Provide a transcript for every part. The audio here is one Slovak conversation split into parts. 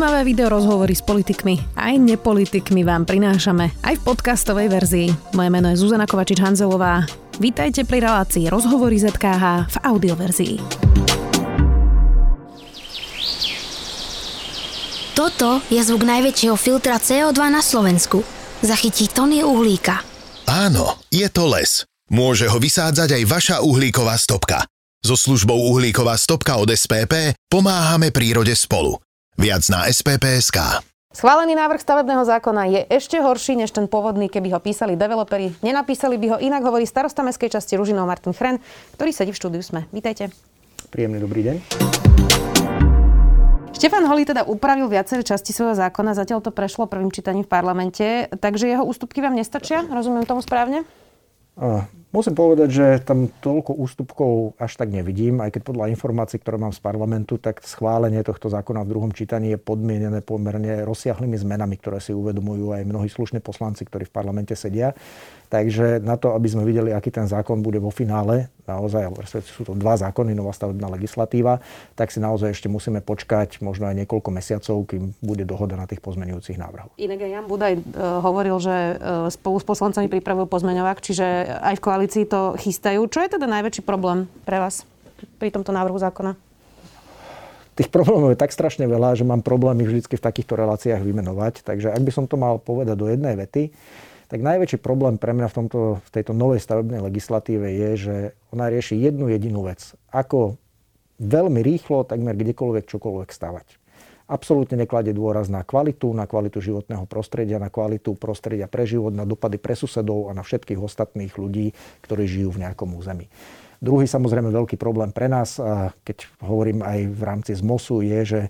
Zaujímavé video rozhovory s politikmi aj nepolitikmi vám prinášame aj v podcastovej verzii. Moje meno je Zuzana Kovačič-Hanzelová. Vítajte pri relácii Rozhovory ZKH v audioverzii. Toto je zvuk najväčšieho filtra CO2 na Slovensku. Zachytí tony uhlíka. Áno, je to les. Môže ho vysádzať aj vaša uhlíková stopka. So službou Uhlíková stopka od SPP pomáhame prírode spolu. Viac na spp.sk. Schválený návrh stavebného zákona je ešte horší než ten pôvodný, keby ho písali developeri. Nenapísali by ho inak, hovorí starosta mestskej časti Ružinov Martin Chren, ktorý sedí v štúdiu SME. Vítajte. Príjemný dobrý deň. Štefan Holý teda upravil viaceré časti svojho zákona, zatiaľ to prešlo prvým čítaním v parlamente, takže jeho ústupky vám nestačia? Rozumiem tomu správne? Musím povedať, že tam toľko ústupkov až tak nevidím, aj keď podľa informácií, ktoré mám z parlamentu, tak schválenie tohto zákona v druhom čítaní je podmienené pomerne rozsiahlými zmenami, ktoré si uvedomujú aj mnohí slušní poslanci, ktorí v parlamente sedia. Takže na to, aby sme videli, aký ten zákon bude vo finále, naozaj, sú to dva zákony, nová stavebná legislatíva, tak si naozaj ešte musíme počkať možno aj niekoľko mesiacov, kým bude dohoda na tých pozmenujúcich návrhov. Inak Jan Budaj uh, hovoril, že uh, spolu s poslancami pripravujú pozmeňovák, čiže aj v koalícii to chystajú. Čo je teda najväčší problém pre vás pri tomto návrhu zákona? Tých problémov je tak strašne veľa, že mám problémy vždy v takýchto reláciách vymenovať. Takže ak by som to mal povedať do jednej vety, tak najväčší problém pre mňa v, tomto, v tejto novej stavebnej legislatíve je, že ona rieši jednu jedinú vec. Ako veľmi rýchlo, takmer kdekoľvek čokoľvek stavať. Absolútne nekladie dôraz na kvalitu, na kvalitu životného prostredia, na kvalitu prostredia pre život, na dopady pre susedov a na všetkých ostatných ľudí, ktorí žijú v nejakom území. Druhý samozrejme veľký problém pre nás, a keď hovorím aj v rámci ZMOSu, je, že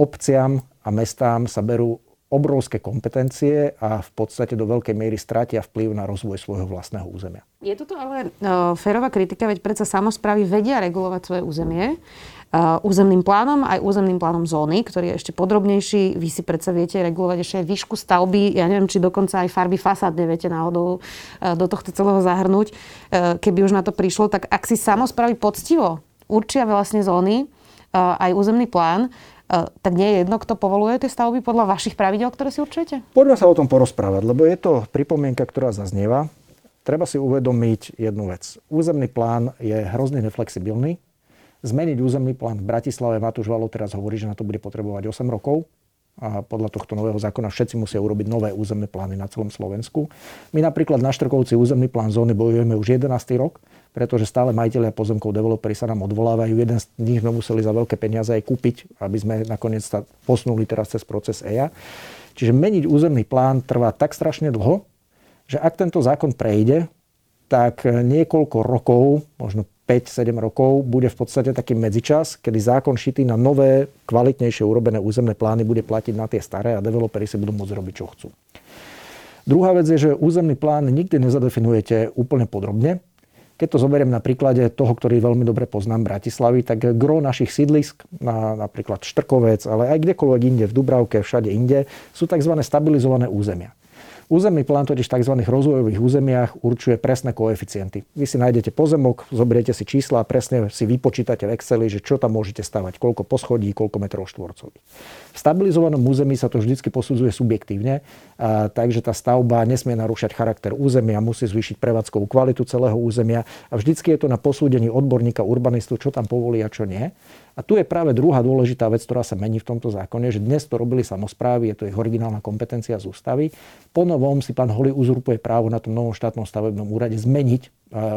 obciam a mestám sa berú obrovské kompetencie a v podstate do veľkej miery stratia vplyv na rozvoj svojho vlastného územia. Je toto ale uh, férová kritika, veď predsa samozprávy vedia regulovať svoje územie uh, územným plánom, aj územným plánom zóny, ktorý je ešte podrobnejší. Vy si predsa viete regulovať ešte aj výšku stavby, ja neviem, či dokonca aj farby fasád neviete náhodou uh, do tohto celého zahrnúť. Keby už na to prišlo, tak ak si samozprávy poctivo určia vlastne zóny, aj územný plán, tak nie je jedno, kto povoluje tie stavby podľa vašich pravidel, ktoré si určujete? Poďme sa o tom porozprávať, lebo je to pripomienka, ktorá zaznieva. Treba si uvedomiť jednu vec. Územný plán je hrozne neflexibilný. Zmeniť územný plán v Bratislave, Matúš Valov teraz hovorí, že na to bude potrebovať 8 rokov. A podľa tohto nového zákona všetci musia urobiť nové územné plány na celom Slovensku. My napríklad na Štrkovci územný plán zóny bojujeme už 11. rok pretože stále majiteľia pozemkov, developeri sa nám odvolávajú. Jeden z nich sme museli za veľké peniaze aj kúpiť, aby sme nakoniec sa posunuli teraz cez proces EIA. Čiže meniť územný plán trvá tak strašne dlho, že ak tento zákon prejde, tak niekoľko rokov, možno 5-7 rokov, bude v podstate taký medzičas, kedy zákon šitý na nové, kvalitnejšie urobené územné plány bude platiť na tie staré a developeri si budú môcť robiť, čo chcú. Druhá vec je, že územný plán nikdy nezadefinujete úplne podrobne, keď to zoberiem na príklade toho, ktorý veľmi dobre poznám Bratislavy, tak gro našich sídlisk, na, napríklad Štrkovec, ale aj kdekoľvek inde, v Dubravke, všade inde, sú tzv. stabilizované územia. Územný plán totiž v tzv. rozvojových územiach určuje presné koeficienty. Vy si nájdete pozemok, zoberiete si čísla a presne si vypočítate v Exceli, že čo tam môžete stavať, koľko poschodí, koľko metrov štvorcových. V stabilizovanom území sa to vždy posudzuje subjektívne, a, takže tá stavba nesmie narúšať charakter územia, musí zvýšiť prevádzkovú kvalitu celého územia a vždycky je to na posúdení odborníka urbanistu, čo tam povolí a čo nie. A tu je práve druhá dôležitá vec, ktorá sa mení v tomto zákone, že dnes to robili samozprávy, je to ich originálna kompetencia z ústavy. Po novom si pán Holi uzurpuje právo na tom novom štátnom stavebnom úrade zmeniť e,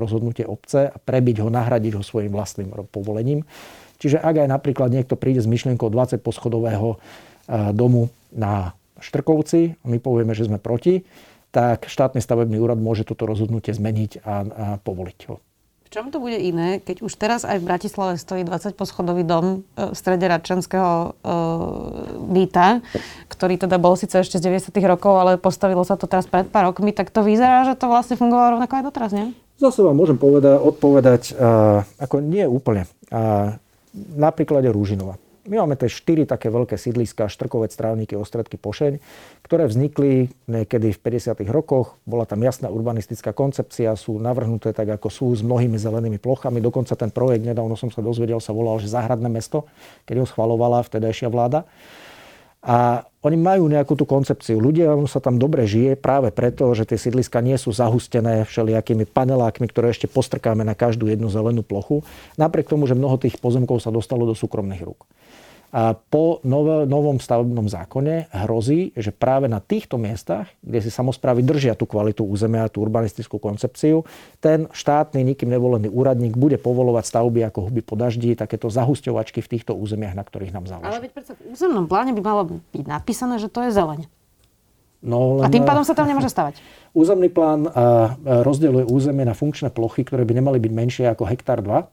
rozhodnutie obce a prebiť ho, nahradiť ho svojim vlastným povolením. Čiže ak aj napríklad niekto príde s myšlienkou 20 poschodového e, domu na Štrkovci, my povieme, že sme proti, tak štátny stavebný úrad môže toto rozhodnutie zmeniť a, a povoliť ho. V čom to bude iné, keď už teraz aj v Bratislave stojí 20 poschodový dom e, v strede Radčanského e, byta, ktorý teda bol síce ešte z 90 rokov, ale postavilo sa to teraz pred pár rokmi, tak to vyzerá, že to vlastne fungovalo rovnako aj doteraz, nie? Zase vám môžem povedať, odpovedať, uh, ako nie úplne. Uh, na príklade Rúžinova. My máme tie štyri také veľké sídliska, Štrkovec, Strávniky, Ostredky, Pošeň, ktoré vznikli niekedy v 50. rokoch. Bola tam jasná urbanistická koncepcia, sú navrhnuté tak, ako sú, s mnohými zelenými plochami. Dokonca ten projekt, nedávno som sa dozvedel, sa volal, že Záhradné mesto, keď ho schvalovala vtedajšia vláda. A oni majú nejakú tú koncepciu. Ľudia sa tam dobre žije práve preto, že tie sídliska nie sú zahustené všelijakými panelákmi, ktoré ešte postrkáme na každú jednu zelenú plochu. Napriek tomu, že mnoho tých pozemkov sa dostalo do súkromných rúk. Po novom stavebnom zákone hrozí, že práve na týchto miestach, kde si samozprávy držia tú kvalitu územia, tú urbanistickú koncepciu, ten štátny, nikým nevolený úradník bude povolovať stavby ako huby po daždi, takéto zahusťovačky v týchto územiach, na ktorých nám záleží. Ale veď predsa v územnom pláne by malo byť napísané, že to je zeleň. No, len... A tým pádom sa tam nemôže stavať. Územný plán rozdeľuje územie na funkčné plochy, ktoré by nemali byť menšie ako hektár 2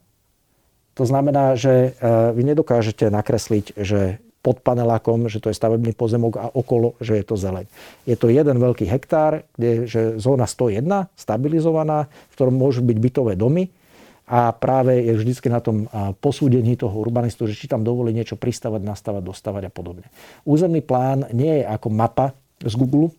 to znamená, že e, vy nedokážete nakresliť, že pod panelákom, že to je stavebný pozemok a okolo, že je to zeleň. Je to jeden veľký hektár, kde že zóna 101, stabilizovaná, v ktorom môžu byť bytové domy a práve je vždycky na tom posúdení toho urbanistu, že či tam dovolí niečo pristavať, nastavať, dostavať a podobne. Územný plán nie je ako mapa z Google,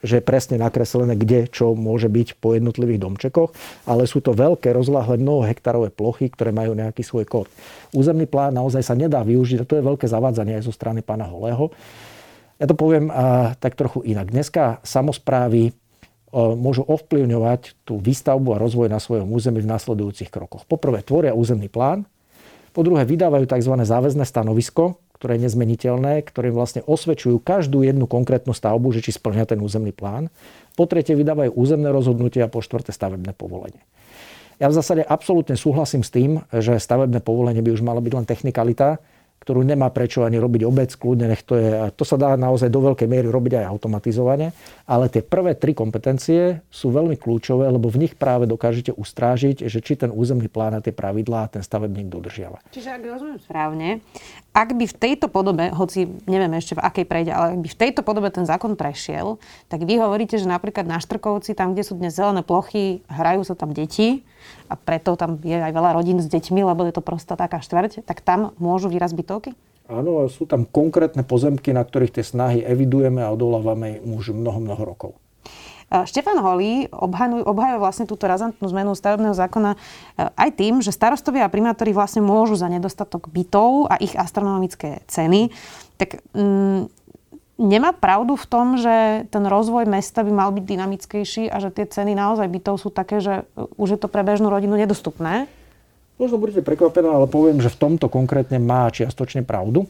že je presne nakreslené, kde čo môže byť po jednotlivých domčekoch, ale sú to veľké, rozláhle mnoho hektárové plochy, ktoré majú nejaký svoj kód. Územný plán naozaj sa nedá využiť a to je veľké zavádzanie aj zo strany pána Holého. Ja to poviem a, tak trochu inak. Dneska samozprávy môžu ovplyvňovať tú výstavbu a rozvoj na svojom území v nasledujúcich krokoch. Poprvé tvoria územný plán, po druhé vydávajú tzv. záväzné stanovisko, ktoré je nezmeniteľné, ktoré vlastne osvedčujú každú jednu konkrétnu stavbu, že či splňa ten územný plán. Po tretie vydávajú územné rozhodnutia a po štvrté stavebné povolenie. Ja v zásade absolútne súhlasím s tým, že stavebné povolenie by už malo byť len technikalita, ktorú nemá prečo ani robiť obec, kľudne nech to je. To sa dá naozaj do veľkej miery robiť aj automatizovane, ale tie prvé tri kompetencie sú veľmi kľúčové, lebo v nich práve dokážete ustrážiť, že či ten územný plán a tie pravidlá ten stavebník dodržiava. Čiže ak rozumiem správne, ak by v tejto podobe, hoci neviem ešte v akej prejde, ale ak by v tejto podobe ten zákon prešiel, tak vy hovoríte, že napríklad na Štrkovci, tam, kde sú dnes zelené plochy, hrajú sa tam deti a preto tam je aj veľa rodín s deťmi, lebo je to prosto taká štvrť, tak tam môžu výraz bytovky? Áno, sú tam konkrétne pozemky, na ktorých tie snahy evidujeme a odolávame už mnoho, mnoho rokov. Štefan Holý obhajuje vlastne túto razantnú zmenu stavebného zákona e, aj tým, že starostovia a primátori vlastne môžu za nedostatok bytov a ich astronomické ceny. Tak mm, nemá pravdu v tom, že ten rozvoj mesta by mal byť dynamickejší a že tie ceny naozaj bytov sú také, že už je to pre bežnú rodinu nedostupné? Možno budete prekvapená, ale poviem, že v tomto konkrétne má čiastočne pravdu.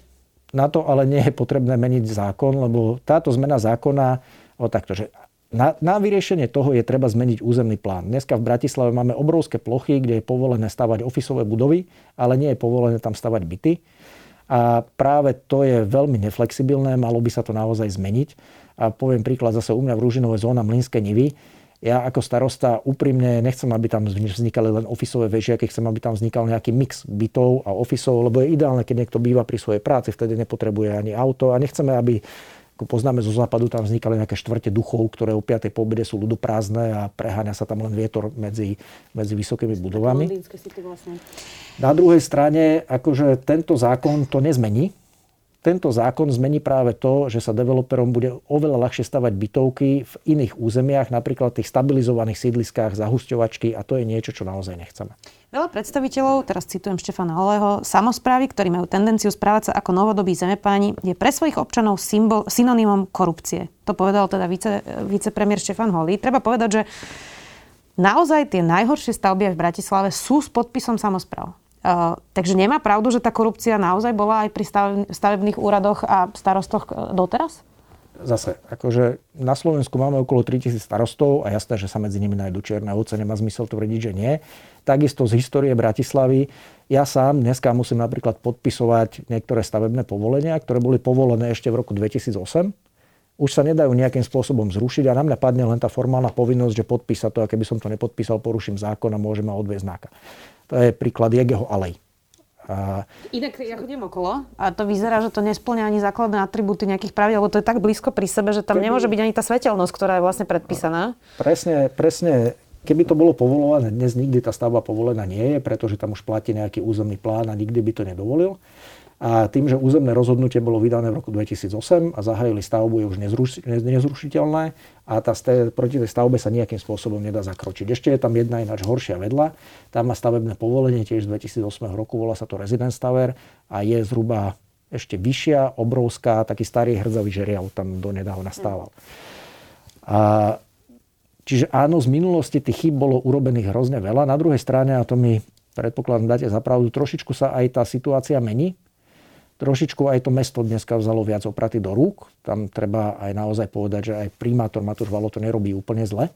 Na to ale nie je potrebné meniť zákon, lebo táto zmena zákona, o takto, že na, na vyriešenie toho je treba zmeniť územný plán. Dneska v Bratislave máme obrovské plochy, kde je povolené stavať ofisové budovy, ale nie je povolené tam stavať byty. A práve to je veľmi neflexibilné, malo by sa to naozaj zmeniť. A poviem príklad zase u mňa v Rúžinovej zóna Mlinské Nivy. Ja ako starosta úprimne nechcem, aby tam vznikali len ofisové vežiaky, chcem, aby tam vznikal nejaký mix bytov a ofisov, lebo je ideálne, keď niekto býva pri svojej práci, vtedy nepotrebuje ani auto a nechceme, aby ako poznáme zo západu, tam vznikali nejaké štvrte duchov, ktoré o 5. po sú ľudoprázdne a preháňa sa tam len vietor medzi, medzi vysokými budovami. Vlastne. Na druhej strane, akože tento zákon to nezmení, tento zákon zmení práve to, že sa developerom bude oveľa ľahšie stavať bytovky v iných územiach, napríklad tých stabilizovaných sídliskách, zahusťovačky a to je niečo, čo naozaj nechceme. Veľa predstaviteľov, teraz citujem Štefana Holého, samozprávy, ktorí majú tendenciu správať sa ako novodobí zemepáni, je pre svojich občanov symbol, synonymom korupcie. To povedal teda vice, vicepremier Štefan Holý. Treba povedať, že naozaj tie najhoršie stavby v Bratislave sú s podpisom samozpráv. Uh, takže nemá pravdu, že tá korupcia naozaj bola aj pri stavebných úradoch a starostoch e, doteraz? Zase, akože na Slovensku máme okolo 3000 starostov a jasné, že sa medzi nimi nájdú čierne ovce, nemá zmysel tvrdiť, že nie. Takisto z histórie Bratislavy. Ja sám dneska musím napríklad podpisovať niektoré stavebné povolenia, ktoré boli povolené ešte v roku 2008 už sa nedajú nejakým spôsobom zrušiť a na mňa padne len tá formálna povinnosť, že podpísať to a keby som to nepodpísal, poruším zákon a môžem ma odviezť náka. To je príklad Jegeho alej. A... Inak ja chodím okolo a to vyzerá, že to nesplňa ani základné atribúty nejakých pravidel, lebo to je tak blízko pri sebe, že tam nemôže byť ani tá svetelnosť, ktorá je vlastne predpísaná. Presne, presne. Keby to bolo povolované, dnes nikdy tá stavba povolená nie je, pretože tam už platí nejaký územný plán a nikdy by to nedovolil. A tým, že územné rozhodnutie bolo vydané v roku 2008 a zahájili stavbu, je už nezrušiteľné a tá, proti tej stavbe sa nejakým spôsobom nedá zakročiť. Ešte je tam jedna ináč horšia vedľa. Tam má stavebné povolenie tiež z 2008 roku, volá sa to Residence Tower a je zhruba ešte vyššia, obrovská, taký starý hrdzavý žeriav tam donedávna stával. A, čiže áno, z minulosti tých chyb bolo urobených hrozne veľa. Na druhej strane, a to mi predpokladám dáte za pravdu, trošičku sa aj tá situácia mení. Trošičku aj to mesto dneska vzalo viac opraty do rúk. Tam treba aj naozaj povedať, že aj primátor Matúš Valo to nerobí úplne zle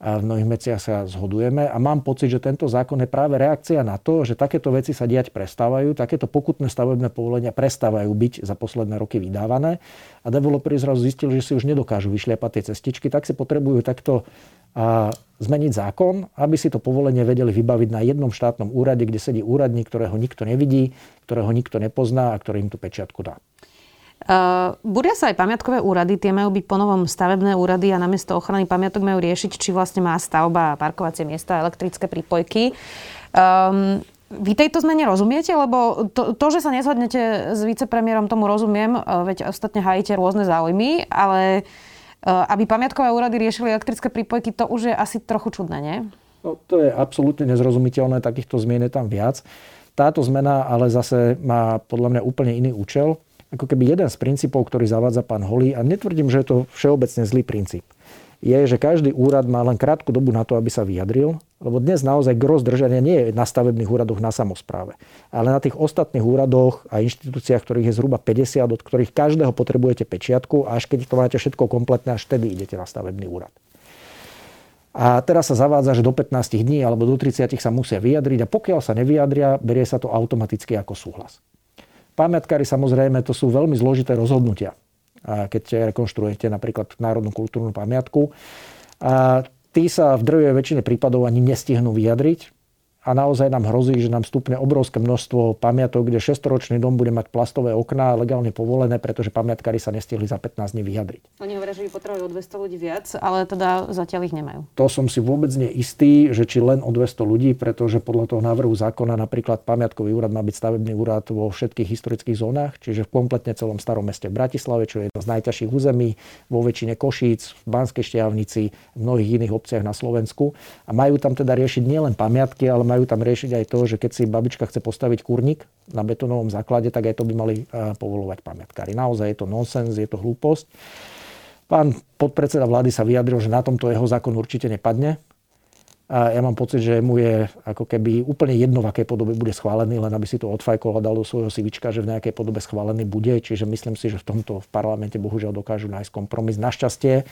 a v mnohých veciach sa zhodujeme a mám pocit, že tento zákon je práve reakcia na to, že takéto veci sa diať prestávajú, takéto pokutné stavebné povolenia prestávajú byť za posledné roky vydávané a developeri zrazu zistili, že si už nedokážu vyšliapať tie cestičky, tak si potrebujú takto a zmeniť zákon, aby si to povolenie vedeli vybaviť na jednom štátnom úrade, kde sedí úradník, ktorého nikto nevidí, ktorého nikto nepozná a ktorý im tú pečiatku dá. Uh, budia sa aj pamiatkové úrady, tie majú byť ponovom stavebné úrady a namiesto ochrany pamiatok majú riešiť, či vlastne má stavba parkovacie miesta elektrické prípojky. Um, vy tejto zmene rozumiete? Lebo to, to, že sa nezhodnete s vicepremiérom, tomu rozumiem, veď ostatne hájite rôzne záujmy, ale aby pamiatkové úrady riešili elektrické prípojky, to už je asi trochu čudné, nie? No, to je absolútne nezrozumiteľné, takýchto zmien je tam viac. Táto zmena ale zase má podľa mňa úplne iný účel ako keby jeden z princípov, ktorý zavádza pán Holý, a netvrdím, že je to všeobecne zlý princíp, je, že každý úrad má len krátku dobu na to, aby sa vyjadril, lebo dnes naozaj gros držania nie je na stavebných úradoch na samozpráve, ale na tých ostatných úradoch a inštitúciách, ktorých je zhruba 50, od ktorých každého potrebujete pečiatku a až keď to máte všetko kompletné, až vtedy idete na stavebný úrad. A teraz sa zavádza, že do 15 dní alebo do 30 sa musia vyjadriť a pokiaľ sa nevyjadria, berie sa to automaticky ako súhlas. Pamiatkári samozrejme to sú veľmi zložité rozhodnutia. Keď rekonštruujete napríklad národnú kultúrnu pamiatku. A tí sa v drvej väčšine prípadov ani nestihnú vyjadriť a naozaj nám hrozí, že nám stupne obrovské množstvo pamiatok, kde 6-ročný dom bude mať plastové okná legálne povolené, pretože pamiatkári sa nestihli za 15 dní vyjadriť. Oni hovoria, že by potrebovali o 200 ľudí viac, ale teda zatiaľ ich nemajú. To som si vôbec neistý, že či len o 200 ľudí, pretože podľa toho návrhu zákona napríklad pamiatkový úrad má byť stavebný úrad vo všetkých historických zónach, čiže v kompletne celom starom meste v Bratislave, čo je jedno z najťažších území, vo väčšine Košíc, v Banskej Štiavnici, v mnohých iných obciach na Slovensku. A majú tam teda riešiť nielen pamiatky, ale majú tam riešiť aj to, že keď si babička chce postaviť kurník na betonovom základe, tak aj to by mali eh, povolovať pamiatkári. Naozaj je to nonsens, je to hlúposť. Pán podpredseda vlády sa vyjadril, že na tomto jeho zákon určite nepadne. Ja mám pocit, že mu je ako keby úplne jedno, v akej podobe bude schválený, len aby si to odfajkol a dal do svojho sivička, že v nejakej podobe schválený bude. Čiže myslím si, že v tomto v parlamente bohužiaľ dokážu nájsť kompromis. Našťastie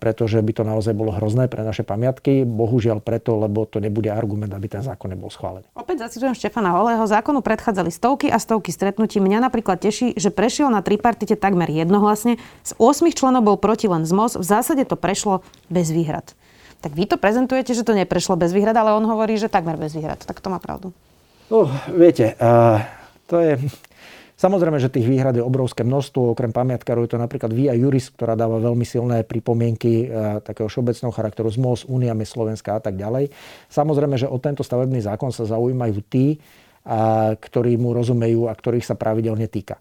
pretože by to naozaj bolo hrozné pre naše pamiatky. Bohužiaľ preto, lebo to nebude argument, aby ten zákon nebol schválený. Opäť zacitujem Štefana Holého. Zákonu predchádzali stovky a stovky stretnutí. Mňa napríklad teší, že prešiel na tripartite takmer jednohlasne. Z 8 členov bol proti len ZMOS. V zásade to prešlo bez výhrad. Tak vy to prezentujete, že to neprešlo bez výhrad, ale on hovorí, že takmer bez výhrad. Tak to má pravdu. No, viete, uh, to je Samozrejme, že tých výhrad je obrovské množstvo. Okrem pamiatkárov je to napríklad Via Juris, ktorá dáva veľmi silné pripomienky e, takého všeobecného charakteru z MOS, Uniami Slovenska a tak ďalej. Samozrejme, že o tento stavebný zákon sa zaujímajú tí, ktorí mu rozumejú a ktorých sa pravidelne týka.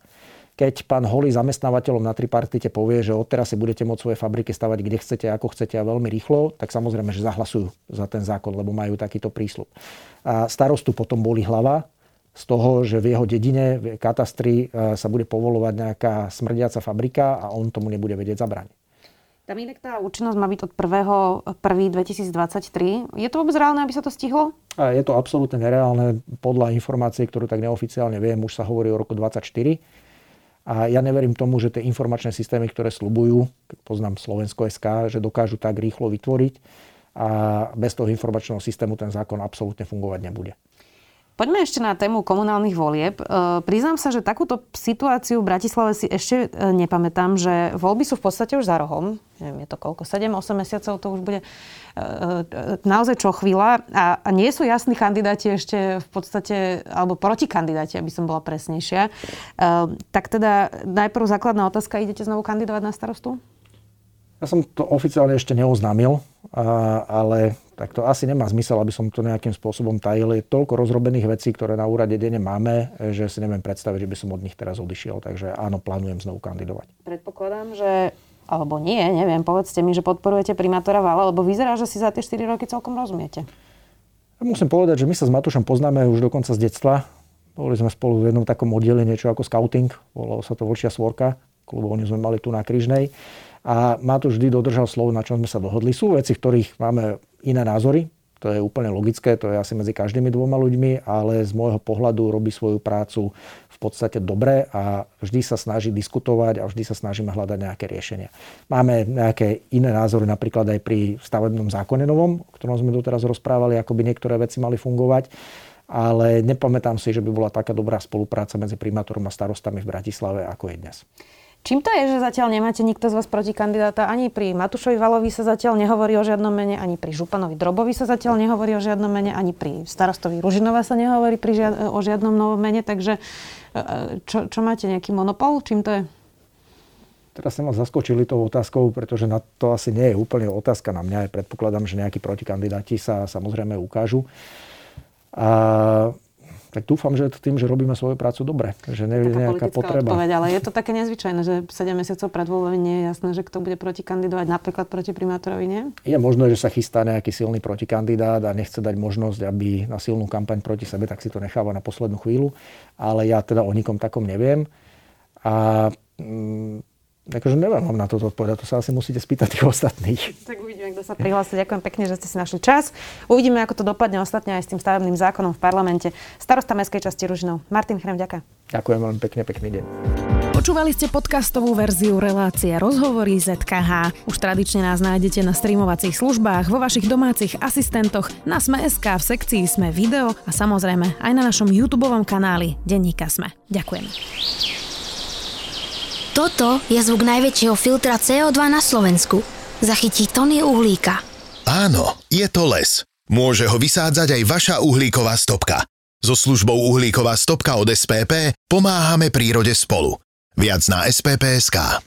Keď pán Holý zamestnávateľom na tripartite povie, že odteraz si budete môcť svoje fabriky stavať kde chcete, ako chcete a veľmi rýchlo, tak samozrejme, že zahlasujú za ten zákon, lebo majú takýto prísľub. A starostu potom boli hlava, z toho, že v jeho dedine, v katastri e, sa bude povolovať nejaká smrdiaca fabrika a on tomu nebude vedieť zabrániť. Tam inak tá účinnosť má byť od 1.1.2023. Je to vôbec reálne, aby sa to stihlo? A je to absolútne nereálne. Podľa informácií, ktorú tak neoficiálne viem, už sa hovorí o roku 2024. A ja neverím tomu, že tie informačné systémy, ktoré slubujú, poznám Slovensko SK, že dokážu tak rýchlo vytvoriť a bez toho informačného systému ten zákon absolútne fungovať nebude. Poďme ešte na tému komunálnych volieb. E, priznám sa, že takúto situáciu v Bratislave si ešte e, nepamätám, že voľby sú v podstate už za rohom. Neviem, je to koľko? 7-8 mesiacov to už bude e, naozaj čo chvíľa. A, nie sú jasní kandidáti ešte v podstate, alebo protikandidáti, aby som bola presnejšia. Tak teda najprv základná otázka, idete znovu kandidovať na starostu? Ja som to oficiálne ešte neoznámil, ale tak to asi nemá zmysel, aby som to nejakým spôsobom tajil. Je toľko rozrobených vecí, ktoré na úrade denne máme, že si neviem predstaviť, že by som od nich teraz odišiel. Takže áno, plánujem znovu kandidovať. Predpokladám, že alebo nie, neviem, povedzte mi, že podporujete primátora Vala, lebo vyzerá, že si za tie 4 roky celkom rozumiete. Musím povedať, že my sa s Matúšom poznáme už dokonca z detstva. Boli sme spolu v jednom takom oddieli niečo ako scouting, volalo sa to Vlčia svorka, klubovňu sme mali tu na Kryžnej. A Matúš vždy dodržal slovo, na čom sme sa dohodli. Sú veci, v ktorých máme iné názory, to je úplne logické, to je asi medzi každými dvoma ľuďmi, ale z môjho pohľadu robí svoju prácu v podstate dobre a vždy sa snaží diskutovať a vždy sa snažíme hľadať nejaké riešenia. Máme nejaké iné názory napríklad aj pri stavebnom zákone novom, o ktorom sme doteraz rozprávali, ako by niektoré veci mali fungovať ale nepamätám si, že by bola taká dobrá spolupráca medzi primátorom a starostami v Bratislave, ako je dnes. Čím to je, že zatiaľ nemáte nikto z vás proti kandidáta? Ani pri Matušovi Valovi sa zatiaľ nehovorí o žiadnom mene, ani pri Županovi Drobovi sa zatiaľ nehovorí o žiadnom mene, ani pri starostovi Ružinova sa nehovorí pri žiad- o žiadnom novom mene. Takže e, e, čo, čo máte, nejaký monopol? Čím to je? Teraz ste ma zaskočili tou otázkou, pretože na to asi nie je úplne otázka na mňa. Ja predpokladám, že nejakí protikandidáti sa samozrejme ukážu. A tak dúfam, že tým, že robíme svoju prácu dobre, že nie je nejaká potreba. Odpoveď, ale je to také nezvyčajné, že 7 mesiacov pred voľbami nie je jasné, že kto bude protikandidovať napríklad proti primátorovi, nie? Je možné, že sa chystá nejaký silný protikandidát a nechce dať možnosť, aby na silnú kampaň proti sebe, tak si to necháva na poslednú chvíľu, ale ja teda o nikom takom neviem. A mm, Takže neviem vám na toto odpovedať, to sa asi musíte spýtať tých ostatných. Tak uvidíme, kto sa prihlási. Ďakujem pekne, že ste si našli čas. Uvidíme, ako to dopadne ostatne aj s tým stavebným zákonom v parlamente. Starosta Mestskej časti Ružinov. Martin Chrem, ďakujem. Ďakujem veľmi pekne, pekný deň. Počúvali ste podcastovú verziu relácie Rozhovory ZKH. Už tradične nás nájdete na streamovacích službách, vo vašich domácich asistentoch, na Sme.sk, v sekcii Sme video a samozrejme aj na našom YouTube kanáli Denníka Sme. Ďakujem. Toto je zvuk najväčšieho filtra CO2 na Slovensku. Zachytí tony uhlíka. Áno, je to les. Môže ho vysádzať aj vaša uhlíková stopka. So službou uhlíková stopka od SPP pomáhame prírode spolu. Viac na spp.sk.